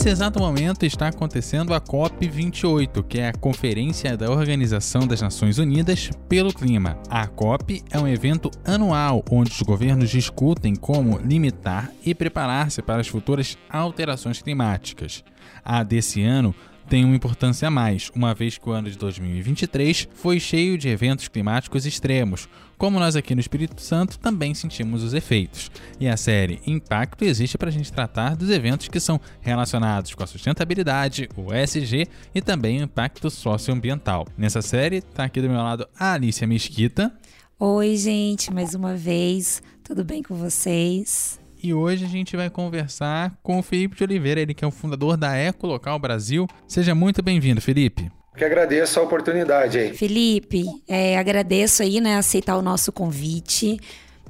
Nesse exato momento está acontecendo a COP28, que é a Conferência da Organização das Nações Unidas pelo Clima. A COP é um evento anual onde os governos discutem como limitar e preparar-se para as futuras alterações climáticas. A desse ano tem uma importância a mais, uma vez que o ano de 2023 foi cheio de eventos climáticos extremos, como nós aqui no Espírito Santo também sentimos os efeitos. E a série Impacto existe para a gente tratar dos eventos que são relacionados com a sustentabilidade, o ESG e também o impacto socioambiental. Nessa série, está aqui do meu lado a Alicia Mesquita. Oi, gente, mais uma vez, tudo bem com vocês? E hoje a gente vai conversar com o Felipe de Oliveira, ele que é o fundador da Ecolocal Brasil. Seja muito bem-vindo, Felipe. Que agradeço a oportunidade aí. Felipe, é, agradeço aí, né, aceitar o nosso convite.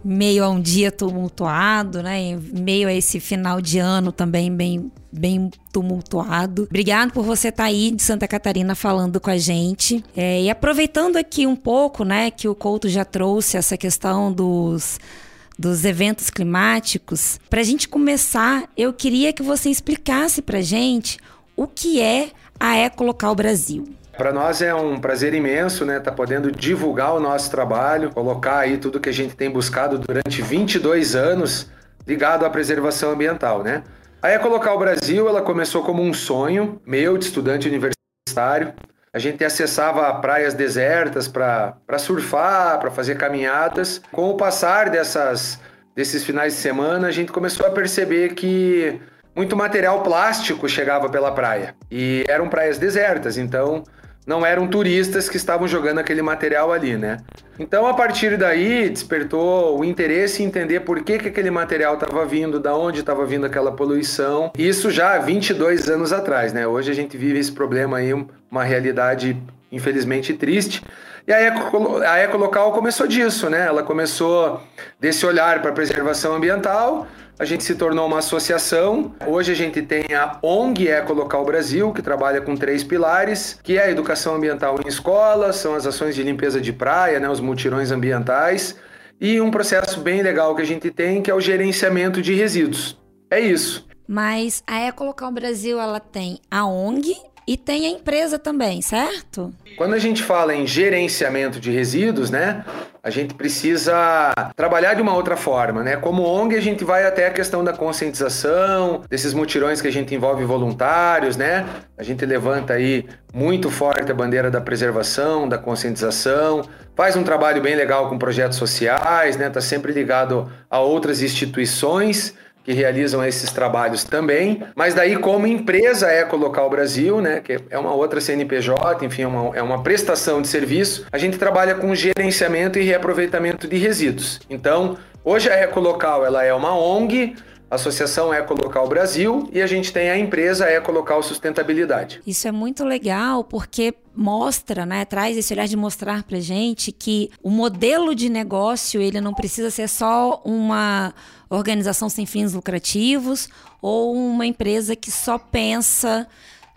Meio a um dia tumultuado, né? Meio a esse final de ano também bem, bem tumultuado. Obrigado por você estar tá aí de Santa Catarina falando com a gente. É, e aproveitando aqui um pouco, né, que o Couto já trouxe essa questão dos dos eventos climáticos, para a gente começar, eu queria que você explicasse para gente o que é a Ecolocal Brasil. Para nós é um prazer imenso, né, tá podendo divulgar o nosso trabalho, colocar aí tudo que a gente tem buscado durante 22 anos ligado à preservação ambiental, né? A Ecolocal Brasil, ela começou como um sonho meu de estudante universitário. A gente acessava praias desertas para surfar, para fazer caminhadas. Com o passar dessas, desses finais de semana, a gente começou a perceber que muito material plástico chegava pela praia. E eram praias desertas, então não eram turistas que estavam jogando aquele material ali, né? Então, a partir daí, despertou o interesse em entender por que, que aquele material estava vindo, da onde estava vindo aquela poluição. Isso já há 22 anos atrás, né? Hoje a gente vive esse problema aí, uma realidade infelizmente triste. E a, Eco, a Ecolocal começou disso, né? Ela começou desse olhar para a preservação ambiental, a gente se tornou uma associação. Hoje a gente tem a ONG Ecolocal Brasil, que trabalha com três pilares, que é a educação ambiental em escolas, são as ações de limpeza de praia, né, os mutirões ambientais, e um processo bem legal que a gente tem, que é o gerenciamento de resíduos. É isso. Mas a Ecolocal Brasil, ela tem a ONG e tem a empresa também, certo? Quando a gente fala em gerenciamento de resíduos, né, a gente precisa trabalhar de uma outra forma, né? Como ONG, a gente vai até a questão da conscientização, desses mutirões que a gente envolve voluntários, né? A gente levanta aí muito forte a bandeira da preservação, da conscientização, faz um trabalho bem legal com projetos sociais, né? Tá sempre ligado a outras instituições que realizam esses trabalhos também, mas daí como empresa Ecolocal Brasil, né, que é uma outra CNPJ, enfim, é uma, é uma prestação de serviço, a gente trabalha com gerenciamento e reaproveitamento de resíduos. Então, hoje a Ecolocal ela é uma ONG, Associação Ecolocal Brasil e a gente tem a empresa Ecolocal Sustentabilidade. Isso é muito legal porque mostra, né, traz esse olhar de mostrar pra gente que o modelo de negócio, ele não precisa ser só uma organização sem fins lucrativos ou uma empresa que só pensa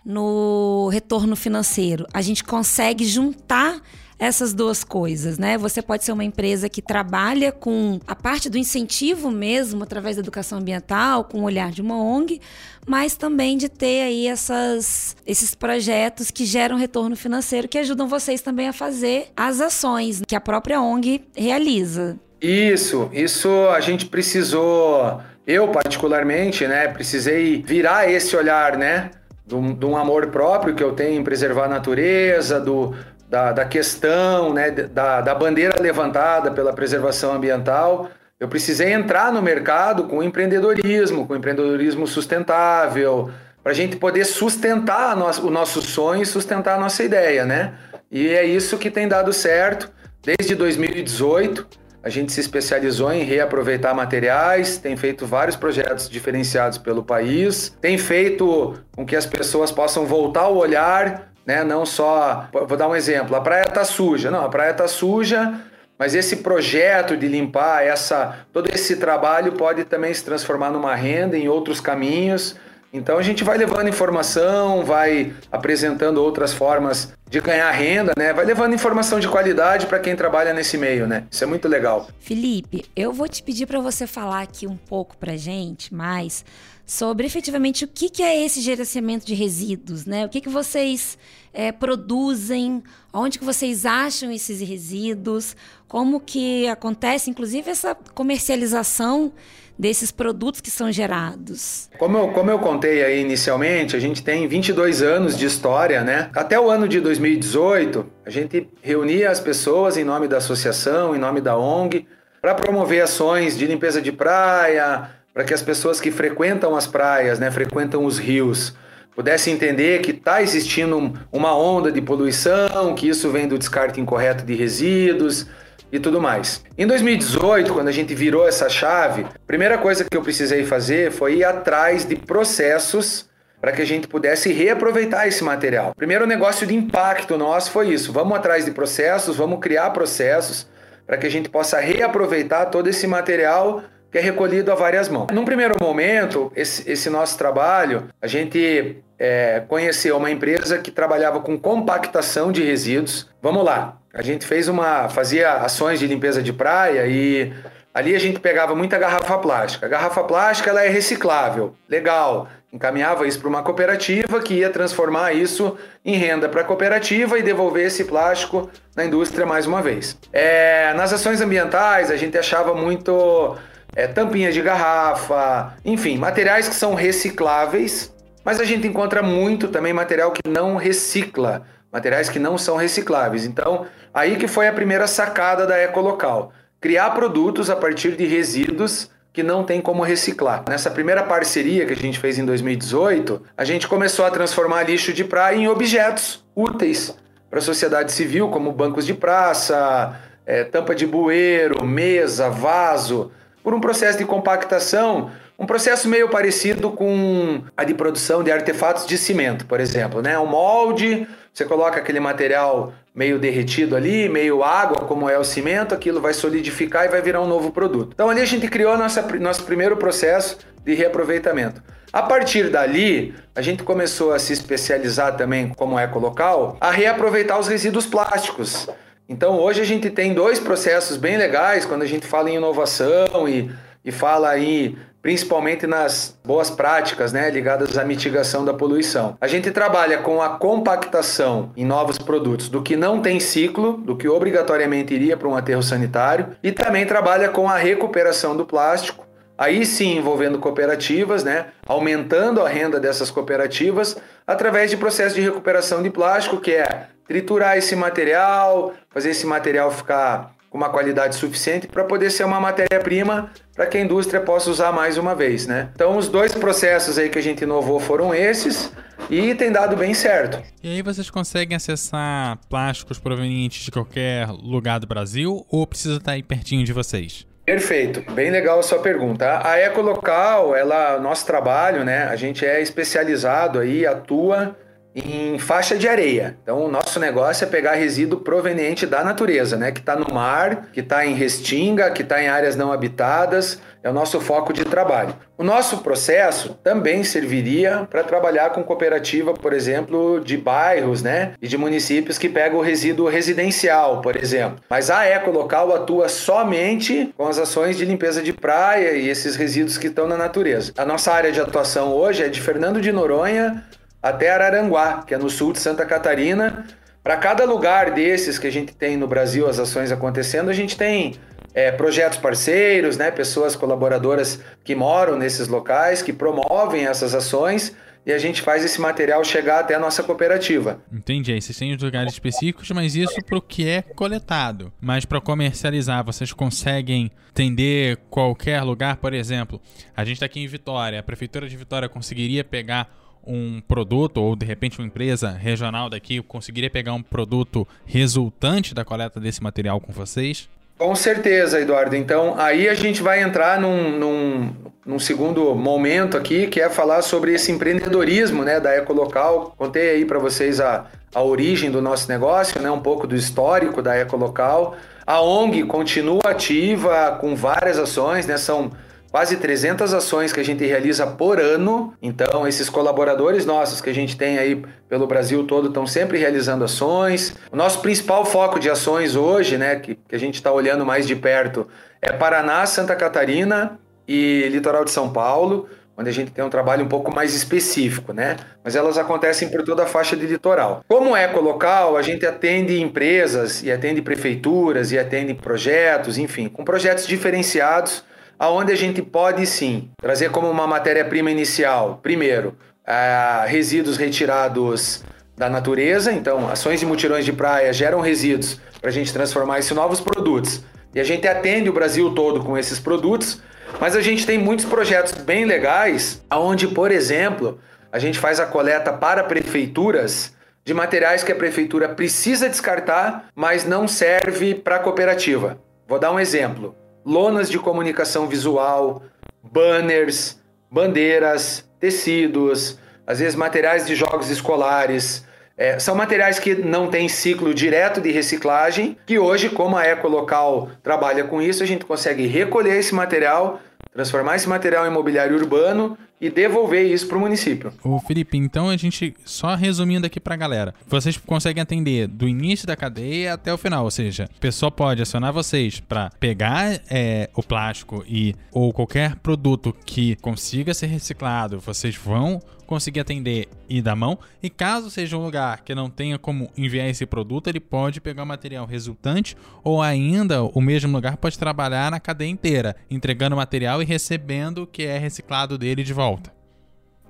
no retorno financeiro. A gente consegue juntar essas duas coisas, né? Você pode ser uma empresa que trabalha com a parte do incentivo mesmo, através da educação ambiental, com o olhar de uma ONG, mas também de ter aí essas, esses projetos que geram retorno financeiro, que ajudam vocês também a fazer as ações que a própria ONG realiza. Isso, isso a gente precisou, eu particularmente, né, precisei virar esse olhar, né, de um, amor próprio que eu tenho em preservar a natureza, do, da, da questão, né, da, da bandeira levantada pela preservação ambiental. Eu precisei entrar no mercado com empreendedorismo, com empreendedorismo sustentável, para a gente poder sustentar o nosso sonho e sustentar a nossa ideia, né? E é isso que tem dado certo. Desde 2018, a gente se especializou em reaproveitar materiais, tem feito vários projetos diferenciados pelo país, tem feito com que as pessoas possam voltar o olhar né? Não só, vou dar um exemplo, a praia tá suja, não, a praia tá suja, mas esse projeto de limpar essa, todo esse trabalho pode também se transformar numa renda em outros caminhos. Então a gente vai levando informação, vai apresentando outras formas de ganhar renda, né? Vai levando informação de qualidade para quem trabalha nesse meio, né? Isso é muito legal. Felipe, eu vou te pedir para você falar aqui um pouco pra gente mais sobre efetivamente o que, que é esse gerenciamento de resíduos, né? O que, que vocês é, produzem, onde que vocês acham esses resíduos, como que acontece, inclusive, essa comercialização desses produtos que são gerados? Como eu, como eu contei aí inicialmente, a gente tem 22 anos de história, né? Até o ano de 2018, a gente reunia as pessoas em nome da associação, em nome da ONG, para promover ações de limpeza de praia, para que as pessoas que frequentam as praias, né, frequentam os rios, pudessem entender que está existindo uma onda de poluição, que isso vem do descarte incorreto de resíduos, e tudo mais. Em 2018, quando a gente virou essa chave, a primeira coisa que eu precisei fazer foi ir atrás de processos para que a gente pudesse reaproveitar esse material. Primeiro negócio de impacto nosso foi isso: vamos atrás de processos, vamos criar processos para que a gente possa reaproveitar todo esse material que é recolhido a várias mãos. Num primeiro momento, esse, esse nosso trabalho, a gente é, conheceu uma empresa que trabalhava com compactação de resíduos. Vamos lá, a gente fez uma, fazia ações de limpeza de praia e ali a gente pegava muita garrafa plástica. A garrafa plástica ela é reciclável, legal. Encaminhava isso para uma cooperativa que ia transformar isso em renda para a cooperativa e devolver esse plástico na indústria mais uma vez. É, nas ações ambientais a gente achava muito é, tampinhas de garrafa, enfim, materiais que são recicláveis, mas a gente encontra muito também material que não recicla materiais que não são recicláveis. Então, aí que foi a primeira sacada da Ecolocal, criar produtos a partir de resíduos que não tem como reciclar. Nessa primeira parceria que a gente fez em 2018, a gente começou a transformar lixo de praia em objetos úteis para a sociedade civil, como bancos de praça, é, tampa de bueiro, mesa, vaso, por um processo de compactação um processo meio parecido com a de produção de artefatos de cimento, por exemplo, né? Um molde, você coloca aquele material meio derretido ali, meio água, como é o cimento, aquilo vai solidificar e vai virar um nosso produto. Então ali a gente criou nossa, nosso primeiro processo de reaproveitamento. A partir dali, a gente começou a se especializar também, como ecolocal, a reaproveitar os resíduos plásticos. Então hoje a gente tem dois processos bem legais quando a gente fala em inovação e, e fala aí principalmente nas boas práticas né, ligadas à mitigação da poluição. A gente trabalha com a compactação em novos produtos do que não tem ciclo, do que obrigatoriamente iria para um aterro sanitário, e também trabalha com a recuperação do plástico, aí sim envolvendo cooperativas, né, aumentando a renda dessas cooperativas através de processo de recuperação de plástico, que é triturar esse material, fazer esse material ficar com uma qualidade suficiente para poder ser uma matéria-prima para que a indústria possa usar mais uma vez, né? Então os dois processos aí que a gente inovou foram esses e tem dado bem certo. E aí vocês conseguem acessar plásticos provenientes de qualquer lugar do Brasil ou precisa estar aí pertinho de vocês? Perfeito, bem legal a sua pergunta. A Ecolocal, ela, nosso trabalho, né? A gente é especializado aí, atua em faixa de areia. Então, o nosso negócio é pegar resíduo proveniente da natureza, né? Que está no mar, que está em restinga, que está em áreas não habitadas. É o nosso foco de trabalho. O nosso processo também serviria para trabalhar com cooperativa, por exemplo, de bairros, né? E de municípios que pegam o resíduo residencial, por exemplo. Mas a Ecolocal atua somente com as ações de limpeza de praia e esses resíduos que estão na natureza. A nossa área de atuação hoje é de Fernando de Noronha até Araranguá, que é no sul de Santa Catarina. Para cada lugar desses que a gente tem no Brasil as ações acontecendo, a gente tem é, projetos parceiros, né, pessoas colaboradoras que moram nesses locais, que promovem essas ações e a gente faz esse material chegar até a nossa cooperativa. Entendi. Aí vocês têm os lugares específicos, mas isso para o que é coletado. Mas para comercializar, vocês conseguem atender qualquer lugar? Por exemplo, a gente está aqui em Vitória. A Prefeitura de Vitória conseguiria pegar um produto, ou de repente uma empresa regional daqui conseguiria pegar um produto resultante da coleta desse material com vocês? Com certeza, Eduardo. Então, aí a gente vai entrar num, num, num, segundo momento aqui, que é falar sobre esse empreendedorismo né, da Ecolocal. Contei aí para vocês a, a origem do nosso negócio, né, um pouco do histórico da Ecolocal. A ONG continua ativa com várias ações, né, são quase 300 ações que a gente realiza por ano. Então, esses colaboradores nossos que a gente tem aí pelo Brasil todo estão sempre realizando ações. O nosso principal foco de ações hoje, né, que, que a gente está olhando mais de perto, é Paraná, Santa Catarina e litoral de São Paulo onde a gente tem um trabalho um pouco mais específico, né? Mas elas acontecem por toda a faixa de litoral. Como eco-local, a gente atende empresas e atende prefeituras e atende projetos, enfim, com projetos diferenciados, aonde a gente pode sim trazer como uma matéria-prima inicial, primeiro, uh, resíduos retirados da natureza, então ações e mutirões de praia geram resíduos para a gente transformar isso em novos produtos. E a gente atende o Brasil todo com esses produtos mas a gente tem muitos projetos bem legais, onde, por exemplo, a gente faz a coleta para prefeituras de materiais que a prefeitura precisa descartar, mas não serve para a cooperativa. Vou dar um exemplo: lonas de comunicação visual, banners, bandeiras, tecidos, às vezes materiais de jogos escolares. É, são materiais que não têm ciclo direto de reciclagem, que hoje, como a Ecolocal trabalha com isso, a gente consegue recolher esse material, transformar esse material em mobiliário urbano e devolver isso para o município. O Felipe, então a gente, só resumindo aqui para a galera, vocês conseguem atender do início da cadeia até o final, ou seja, a pessoa pode acionar vocês para pegar é, o plástico e ou qualquer produto que consiga ser reciclado, vocês vão conseguir atender e dar mão. E caso seja um lugar que não tenha como enviar esse produto, ele pode pegar o material resultante ou ainda o mesmo lugar pode trabalhar na cadeia inteira, entregando o material e recebendo o que é reciclado dele de volta.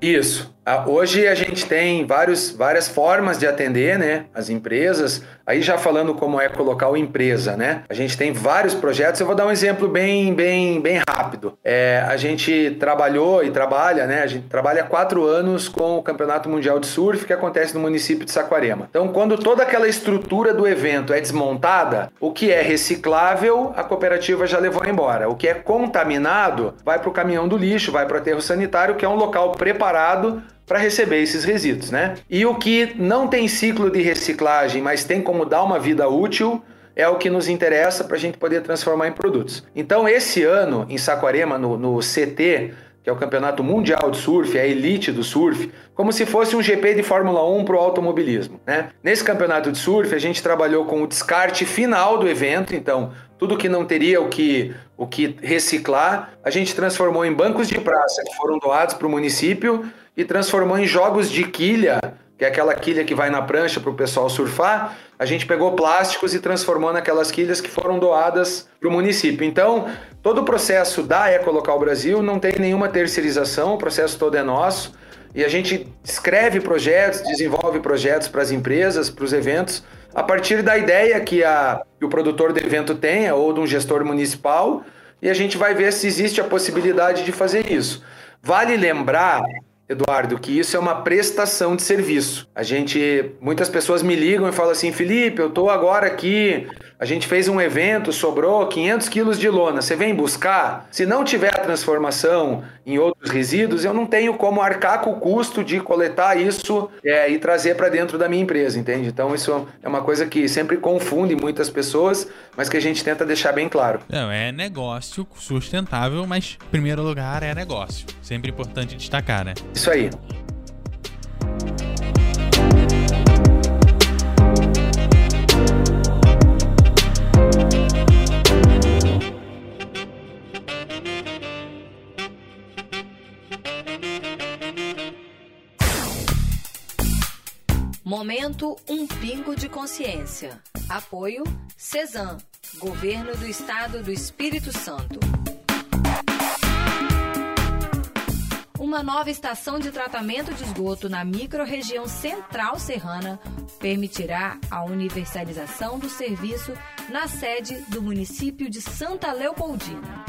Isso. Hoje a gente tem vários, várias formas de atender né, as empresas. Aí já falando como é colocar o empresa, né? A gente tem vários projetos. Eu vou dar um exemplo bem, bem, bem rápido. É, a gente trabalhou e trabalha, né? A gente trabalha há quatro anos com o Campeonato Mundial de Surf que acontece no município de Saquarema. Então, quando toda aquela estrutura do evento é desmontada, o que é reciclável a cooperativa já levou embora. O que é contaminado vai para o caminhão do lixo, vai para o aterro sanitário, que é um local preparado para receber esses resíduos, né? E o que não tem ciclo de reciclagem, mas tem como dar uma vida útil, é o que nos interessa para a gente poder transformar em produtos. Então, esse ano, em Saquarema, no, no CT, que é o Campeonato Mundial de Surf, é a elite do surf, como se fosse um GP de Fórmula 1 para o automobilismo. Né? Nesse campeonato de surf, a gente trabalhou com o descarte final do evento, então tudo que não teria o que, o que reciclar, a gente transformou em bancos de praça que foram doados para o município e transformou em jogos de quilha, que é aquela quilha que vai na prancha para o pessoal surfar. A gente pegou plásticos e transformou naquelas quilhas que foram doadas para o município. Então, todo o processo da Ecolocal Brasil não tem nenhuma terceirização, o processo todo é nosso. E a gente escreve projetos, desenvolve projetos para as empresas, para os eventos, a partir da ideia que, a, que o produtor do evento tenha ou de um gestor municipal, e a gente vai ver se existe a possibilidade de fazer isso. Vale lembrar Eduardo, que isso é uma prestação de serviço. A gente, muitas pessoas me ligam e falam assim, Felipe, eu estou agora aqui, a gente fez um evento, sobrou 500 quilos de lona, você vem buscar? Se não tiver a transformação em outros resíduos, eu não tenho como arcar com o custo de coletar isso é, e trazer para dentro da minha empresa, entende? Então isso é uma coisa que sempre confunde muitas pessoas, mas que a gente tenta deixar bem claro. Não, é negócio sustentável, mas em primeiro lugar é negócio. Sempre importante destacar, né? Isso aí. Um Pingo de Consciência. Apoio CESAM, Governo do Estado do Espírito Santo. Uma nova estação de tratamento de esgoto na microrregião central serrana permitirá a universalização do serviço na sede do município de Santa Leopoldina.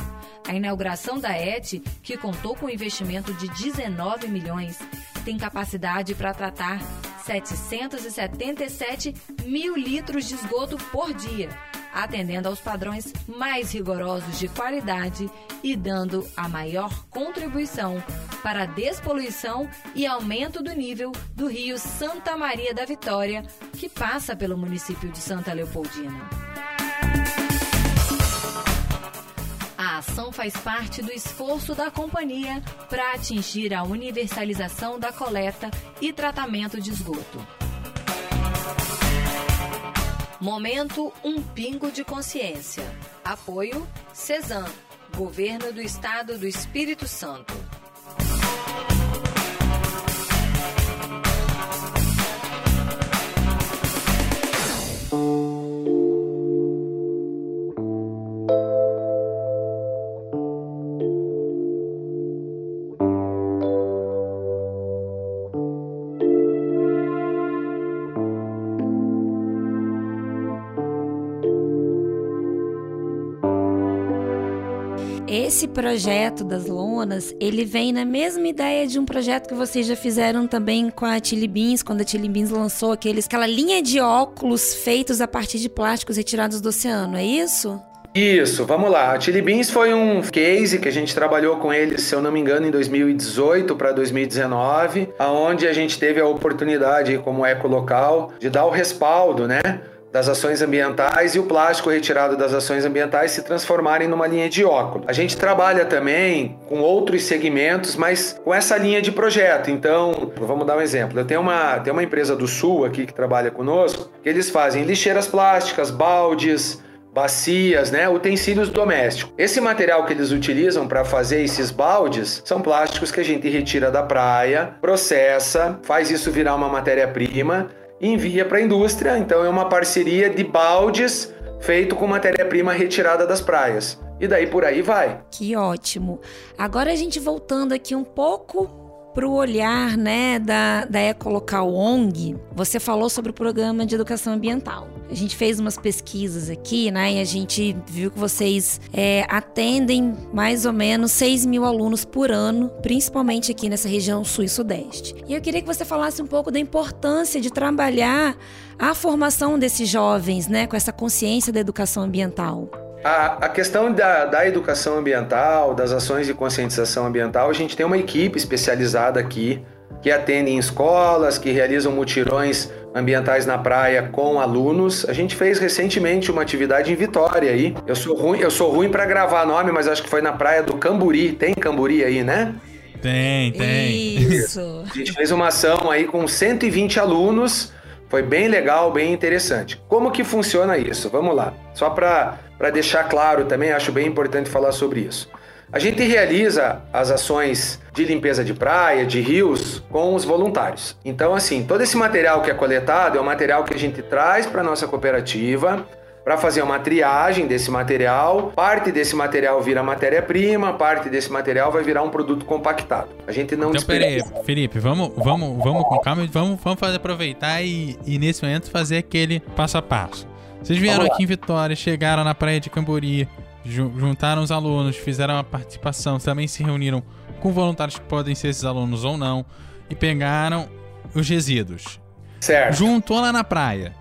A inauguração da ET, que contou com investimento de 19 milhões, tem capacidade para tratar 777 mil litros de esgoto por dia, atendendo aos padrões mais rigorosos de qualidade e dando a maior contribuição para a despoluição e aumento do nível do rio Santa Maria da Vitória, que passa pelo município de Santa Leopoldina. A ação faz parte do esforço da companhia para atingir a universalização da coleta e tratamento de esgoto. Momento Um Pingo de Consciência. Apoio CESAM, Governo do Estado do Espírito Santo. Esse projeto das lonas, ele vem na mesma ideia de um projeto que vocês já fizeram também com a Chili Beans, quando a Chili Beans lançou aqueles, aquela linha de óculos feitos a partir de plásticos retirados do oceano, é isso? Isso, vamos lá. A Chili Beans foi um case que a gente trabalhou com eles, se eu não me engano, em 2018 para 2019, aonde a gente teve a oportunidade, como eco local, de dar o respaldo, né? Das ações ambientais e o plástico retirado das ações ambientais se transformarem numa linha de óculos. A gente trabalha também com outros segmentos, mas com essa linha de projeto. Então, vamos dar um exemplo. Eu tenho uma, tenho uma empresa do Sul aqui que trabalha conosco, que eles fazem lixeiras plásticas, baldes, bacias, né, utensílios domésticos. Esse material que eles utilizam para fazer esses baldes são plásticos que a gente retira da praia, processa, faz isso virar uma matéria-prima e envia para a indústria. Então é uma parceria de baldes feito com matéria-prima retirada das praias. E daí por aí vai. Que ótimo. Agora a gente voltando aqui um pouco para o olhar né, da, da Ecolocal ONG, você falou sobre o programa de educação ambiental. A gente fez umas pesquisas aqui, né? E a gente viu que vocês é, atendem mais ou menos 6 mil alunos por ano, principalmente aqui nessa região sul e sudeste. E eu queria que você falasse um pouco da importância de trabalhar a formação desses jovens, né? Com essa consciência da educação ambiental. A, a questão da, da educação ambiental, das ações de conscientização ambiental, a gente tem uma equipe especializada aqui que atende em escolas, que realizam mutirões ambientais na praia com alunos. A gente fez recentemente uma atividade em Vitória aí. Eu sou ruim, eu sou ruim para gravar nome, mas acho que foi na praia do Camburi. Tem Camburi aí, né? Tem, tem. Isso. A gente fez uma ação aí com 120 alunos. Foi bem legal, bem interessante. Como que funciona isso? Vamos lá. Só para para deixar claro também, acho bem importante falar sobre isso. A gente realiza as ações de limpeza de praia, de rios, com os voluntários. Então, assim, todo esse material que é coletado é um material que a gente traz para nossa cooperativa para fazer uma triagem desse material. Parte desse material vira matéria-prima, parte desse material vai virar um produto compactado. A gente não Então, peraí, Felipe, vamos, vamos, vamos com calma e vamos, vamos fazer, aproveitar e, e nesse momento fazer aquele passo a passo. Vocês vieram aqui em Vitória, chegaram na praia de Cambori, juntaram os alunos, fizeram uma participação, também se reuniram com voluntários que podem ser esses alunos ou não, e pegaram os resíduos. Certo. Juntou lá na praia.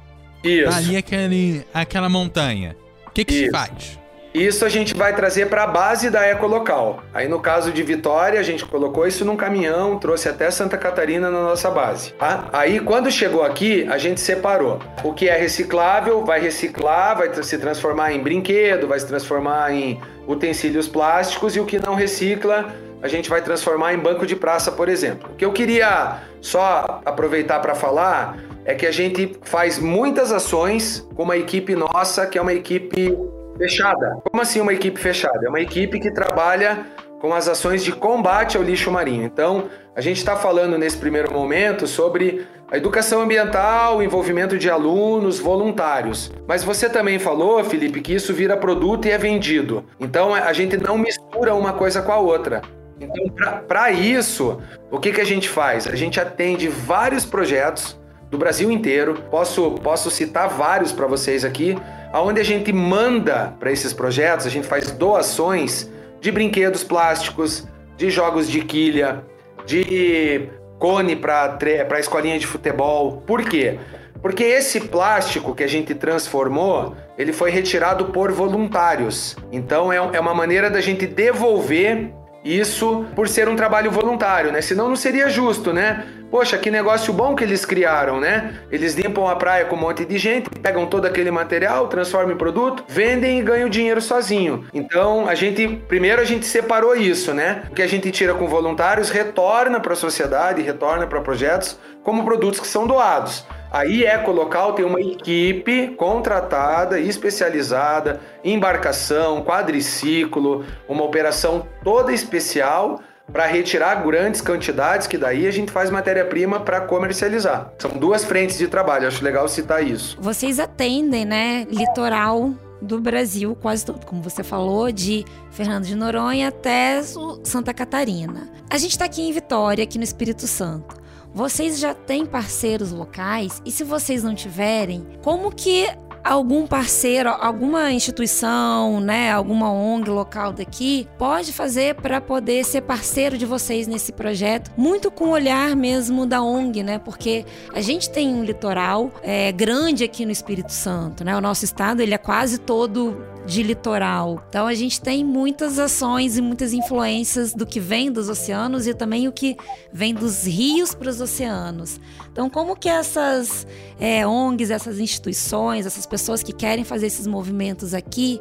Isso. Ali aquele, aquela montanha. O que, que se faz? Isso a gente vai trazer para a base da Ecolocal. Aí no caso de Vitória, a gente colocou isso num caminhão, trouxe até Santa Catarina na nossa base. Tá? Aí quando chegou aqui, a gente separou. O que é reciclável vai reciclar, vai se transformar em brinquedo, vai se transformar em utensílios plásticos e o que não recicla, a gente vai transformar em banco de praça, por exemplo. O que eu queria só aproveitar para falar é que a gente faz muitas ações com uma equipe nossa, que é uma equipe Fechada. Como assim uma equipe fechada? É uma equipe que trabalha com as ações de combate ao lixo marinho. Então, a gente está falando nesse primeiro momento sobre a educação ambiental, envolvimento de alunos, voluntários. Mas você também falou, Felipe, que isso vira produto e é vendido. Então, a gente não mistura uma coisa com a outra. Então, para isso, o que, que a gente faz? A gente atende vários projetos do Brasil inteiro. Posso, posso citar vários para vocês aqui aonde a gente manda para esses projetos, a gente faz doações de brinquedos plásticos, de jogos de quilha, de cone para escolinha de futebol. Por quê? Porque esse plástico que a gente transformou, ele foi retirado por voluntários. Então é, é uma maneira da gente devolver isso por ser um trabalho voluntário, né? Senão não seria justo, né? Poxa, que negócio bom que eles criaram, né? Eles limpam a praia com um monte de gente, pegam todo aquele material, transformam em produto, vendem e ganham dinheiro sozinho. Então, a gente, primeiro a gente separou isso, né? O que a gente tira com voluntários retorna para a sociedade, retorna para projetos como produtos que são doados. Aí Ecolocal tem uma equipe contratada, especializada, embarcação, quadriciclo, uma operação toda especial para retirar grandes quantidades, que daí a gente faz matéria-prima para comercializar. São duas frentes de trabalho, acho legal citar isso. Vocês atendem, né, litoral do Brasil quase todo, como você falou, de Fernando de Noronha até Santa Catarina. A gente está aqui em Vitória, aqui no Espírito Santo. Vocês já têm parceiros locais? E se vocês não tiverem, como que algum parceiro, alguma instituição, né, alguma ONG local daqui pode fazer para poder ser parceiro de vocês nesse projeto, muito com o olhar mesmo da ONG, né? Porque a gente tem um litoral é, grande aqui no Espírito Santo, né? O nosso estado ele é quase todo de litoral. Então a gente tem muitas ações e muitas influências do que vem dos oceanos e também o que vem dos rios para os oceanos. Então como que essas é, ONGs, essas instituições, essas pessoas que querem fazer esses movimentos aqui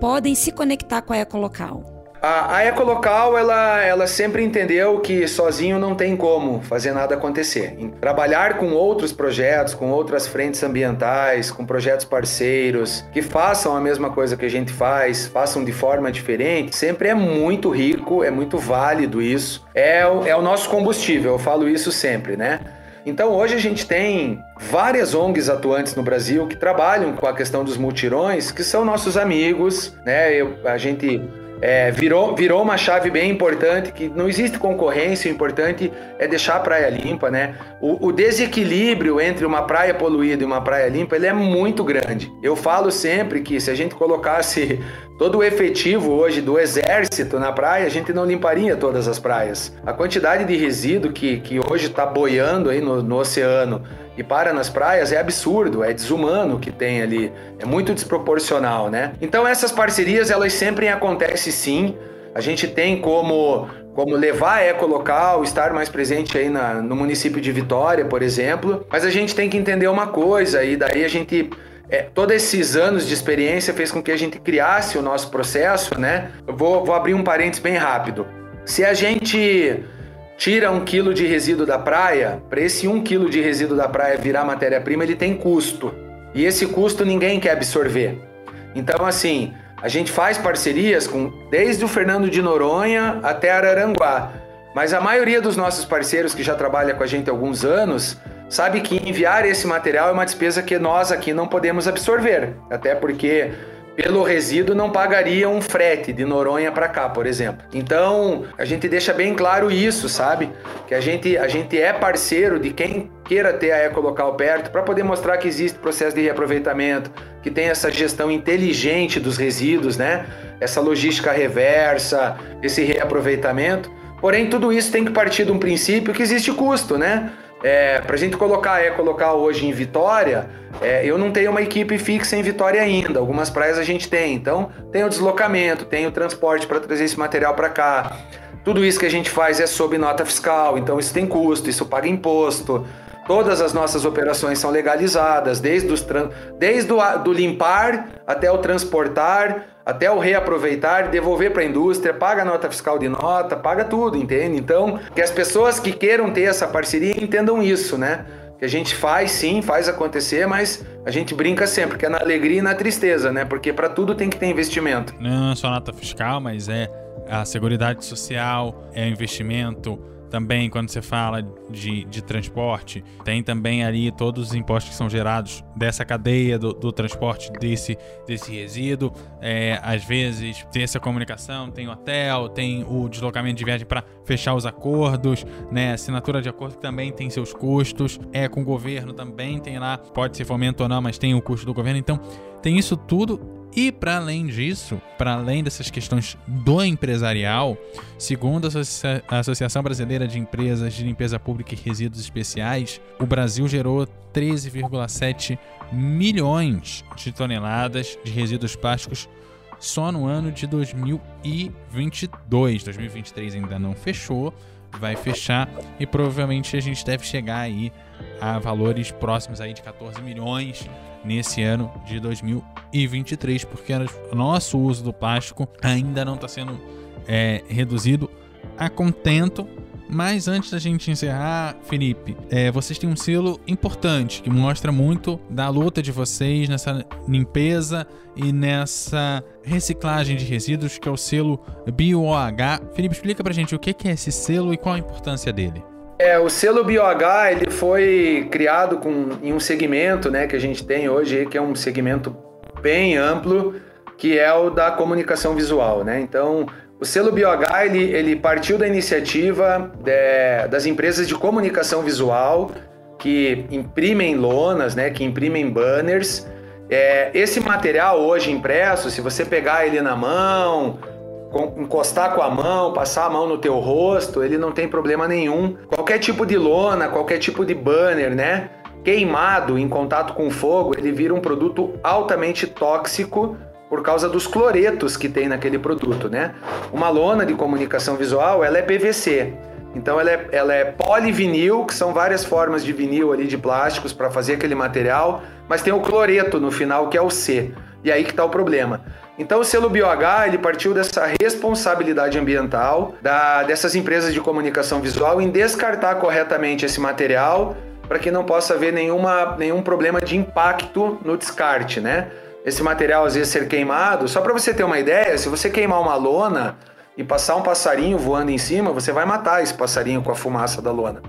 podem se conectar com a Ecolocal? A, a Ecolocal, ela, ela sempre entendeu que sozinho não tem como fazer nada acontecer. Trabalhar com outros projetos, com outras frentes ambientais, com projetos parceiros, que façam a mesma coisa que a gente faz, façam de forma diferente, sempre é muito rico, é muito válido isso. É, é o nosso combustível, eu falo isso sempre, né? Então hoje a gente tem várias ONGs atuantes no Brasil que trabalham com a questão dos multirões, que são nossos amigos, né? Eu, a gente é, virou, virou uma chave bem importante, que não existe concorrência, o importante é deixar a praia limpa, né? O, o, desequilíbrio entre uma praia poluída e uma praia limpa, ele é muito grande. Eu falo sempre que se a gente colocasse todo o efetivo hoje do exército na praia, a gente não limparia todas as praias. A quantidade de resíduo que, que hoje está boiando aí no, no oceano e para nas praias é absurdo, é desumano o que tem ali, é muito desproporcional, né? Então essas parcerias elas sempre acontecem sim. A gente tem como como levar a ecolocal, estar mais presente aí na, no município de Vitória, por exemplo. Mas a gente tem que entender uma coisa e daí a gente é, todos esses anos de experiência fez com que a gente criasse o nosso processo, né? Eu vou, vou abrir um parênteses bem rápido. Se a gente tira um quilo de resíduo da praia, para esse um quilo de resíduo da praia virar matéria-prima, ele tem custo. E esse custo ninguém quer absorver. Então, assim, a gente faz parcerias com desde o Fernando de Noronha até Araranguá. Mas a maioria dos nossos parceiros que já trabalha com a gente há alguns anos sabe que enviar esse material é uma despesa que nós aqui não podemos absorver. Até porque pelo resíduo não pagaria um frete de Noronha para cá, por exemplo. Então, a gente deixa bem claro isso, sabe? Que a gente, a gente é parceiro de quem queira ter a Ecolocal perto para poder mostrar que existe processo de reaproveitamento, que tem essa gestão inteligente dos resíduos, né? Essa logística reversa, esse reaproveitamento. Porém, tudo isso tem que partir de um princípio que existe custo, né? É, para a gente colocar é colocar hoje em Vitória, é, eu não tenho uma equipe fixa em Vitória ainda. Algumas praias a gente tem, então tem o deslocamento, tem o transporte para trazer esse material para cá. Tudo isso que a gente faz é sob nota fiscal, então isso tem custo, isso paga imposto. Todas as nossas operações são legalizadas, desde, os, desde o do limpar até o transportar, até o reaproveitar, devolver para a indústria, paga nota fiscal de nota, paga tudo, entende? Então, que as pessoas que queiram ter essa parceria entendam isso, né? Que a gente faz sim, faz acontecer, mas a gente brinca sempre, que é na alegria e na tristeza, né? Porque para tudo tem que ter investimento. Não é só nota fiscal, mas é a seguridade social, é investimento, também, quando você fala de, de transporte, tem também ali todos os impostos que são gerados dessa cadeia do, do transporte desse, desse resíduo. É, às vezes tem essa comunicação, tem hotel, tem o deslocamento de viagem para fechar os acordos, né? Assinatura de acordo que também tem seus custos. É com o governo também tem lá, pode ser fomento ou não, mas tem o custo do governo. Então, tem isso tudo e para além disso, para além dessas questões do empresarial, segundo a Associação Brasileira de Empresas de Limpeza Pública e Resíduos Especiais, o Brasil gerou 13,7 milhões de toneladas de resíduos plásticos só no ano de 2022. 2023 ainda não fechou, vai fechar e provavelmente a gente deve chegar aí a valores próximos aí de 14 milhões nesse ano de 2023, porque o nosso uso do plástico ainda não está sendo é, reduzido a contento mas antes da gente encerrar, Felipe, é, vocês têm um selo importante que mostra muito da luta de vocês nessa limpeza e nessa reciclagem de resíduos, que é o selo BioH. Felipe, explica pra gente o que é esse selo e qual a importância dele. É, o selo BioH ele foi criado com, em um segmento né, que a gente tem hoje, que é um segmento bem amplo, que é o da comunicação visual. Né? Então, o selo BioH ele, ele partiu da iniciativa de, das empresas de comunicação visual que imprimem lonas, né, que imprimem banners. É, esse material hoje impresso, se você pegar ele na mão, encostar com a mão, passar a mão no teu rosto, ele não tem problema nenhum. Qualquer tipo de lona, qualquer tipo de banner, né, queimado em contato com fogo, ele vira um produto altamente tóxico por causa dos cloretos que tem naquele produto, né? Uma lona de comunicação visual, ela é PVC. Então ela é, ela é polivinil, que são várias formas de vinil ali de plásticos para fazer aquele material, mas tem o cloreto no final que é o C. E aí que está o problema. Então o selo BioH ele partiu dessa responsabilidade ambiental da, dessas empresas de comunicação visual em descartar corretamente esse material para que não possa haver nenhuma, nenhum problema de impacto no descarte, né? esse material às vezes ser queimado. Só para você ter uma ideia, se você queimar uma lona e passar um passarinho voando em cima, você vai matar esse passarinho com a fumaça da lona.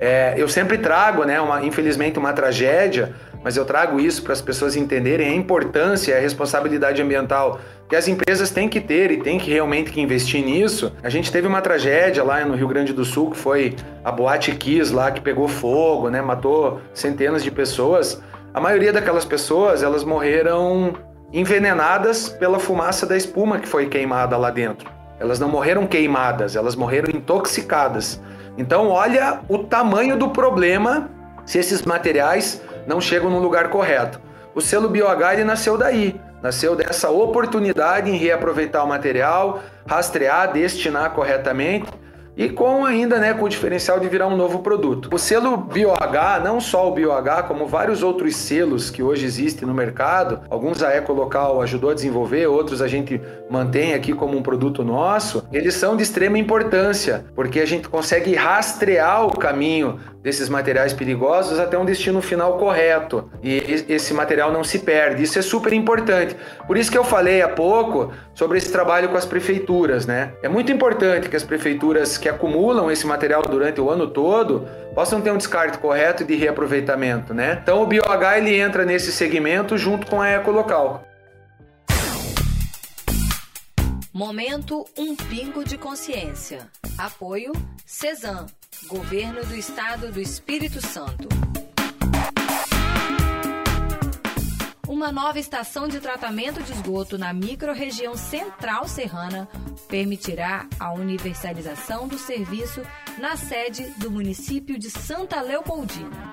É, eu sempre trago, né, uma, infelizmente, uma tragédia, mas eu trago isso para as pessoas entenderem a importância e a responsabilidade ambiental que as empresas têm que ter e têm que realmente que investir nisso. A gente teve uma tragédia lá no Rio Grande do Sul, que foi a Boate Kiss lá, que pegou fogo, né, matou centenas de pessoas. A maioria daquelas pessoas, elas morreram envenenadas pela fumaça da espuma que foi queimada lá dentro. Elas não morreram queimadas, elas morreram intoxicadas. Então, olha o tamanho do problema se esses materiais não chegam no lugar correto. O selo BioH ele nasceu daí, nasceu dessa oportunidade em reaproveitar o material, rastrear, destinar corretamente e com ainda né, com o diferencial de virar um novo produto. O selo BioH, não só o BioH, como vários outros selos que hoje existem no mercado, alguns a Ecolocal ajudou a desenvolver, outros a gente mantém aqui como um produto nosso, eles são de extrema importância, porque a gente consegue rastrear o caminho desses materiais perigosos até um destino final correto. E esse material não se perde. Isso é super importante. Por isso que eu falei há pouco sobre esse trabalho com as prefeituras, né? É muito importante que as prefeituras que acumulam esse material durante o ano todo possam ter um descarte correto de reaproveitamento, né? Então o BioH ele entra nesse segmento junto com a Ecolocal. Momento Um Pingo de Consciência. Apoio Cezan, Governo do Estado do Espírito Santo. Uma nova estação de tratamento de esgoto na microrregião central serrana permitirá a universalização do serviço na sede do município de Santa Leopoldina.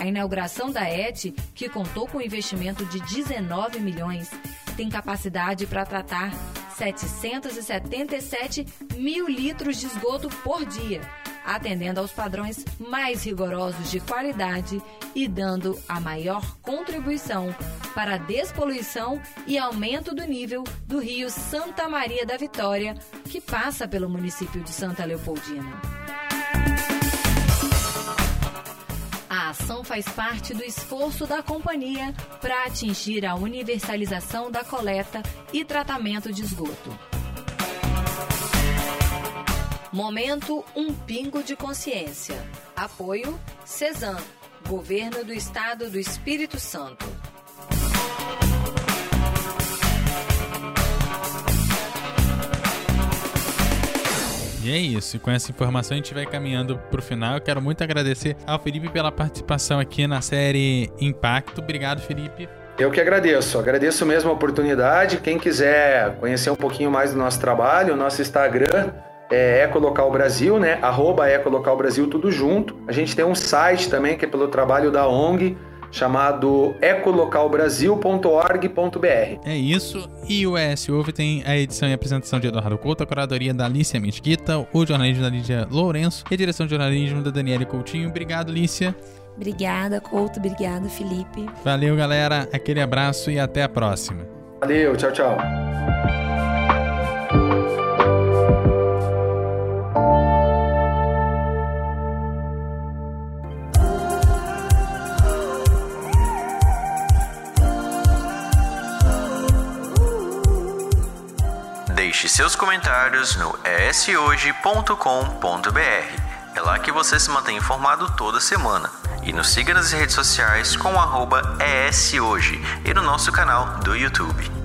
A inauguração da ET, que contou com investimento de 19 milhões, tem capacidade para tratar 777 mil litros de esgoto por dia, atendendo aos padrões mais rigorosos de qualidade e dando a maior contribuição para a despoluição e aumento do nível do rio Santa Maria da Vitória, que passa pelo município de Santa Leopoldina. A ação faz parte do esforço da companhia para atingir a universalização da coleta e tratamento de esgoto. Momento Um Pingo de Consciência. Apoio Cezan, Governo do Estado do Espírito Santo. E é isso. Com essa informação a gente vai caminhando pro final. Eu quero muito agradecer ao Felipe pela participação aqui na série Impacto. Obrigado, Felipe. Eu que agradeço, agradeço mesmo a oportunidade. Quem quiser conhecer um pouquinho mais do nosso trabalho, o nosso Instagram é Ecolocal Brasil, né? Arroba Ecolocal Brasil, tudo junto. A gente tem um site também que é pelo trabalho da ONG, chamado ecolocalbrasil.org.br. É isso, e o ES Ouve tem a edição e apresentação de Eduardo Couto, a curadoria da Alicia Mesquita, o jornalismo da Lídia Lourenço e a direção de jornalismo da Daniela Coutinho. Obrigado, Lícia. Obrigada, Couto. Obrigada, Felipe. Valeu, galera. Aquele abraço e até a próxima. Valeu, tchau, tchau. Seus comentários no eshoje.com.br. É lá que você se mantém informado toda semana. E nos siga nas redes sociais com o arroba ESHoje e no nosso canal do YouTube.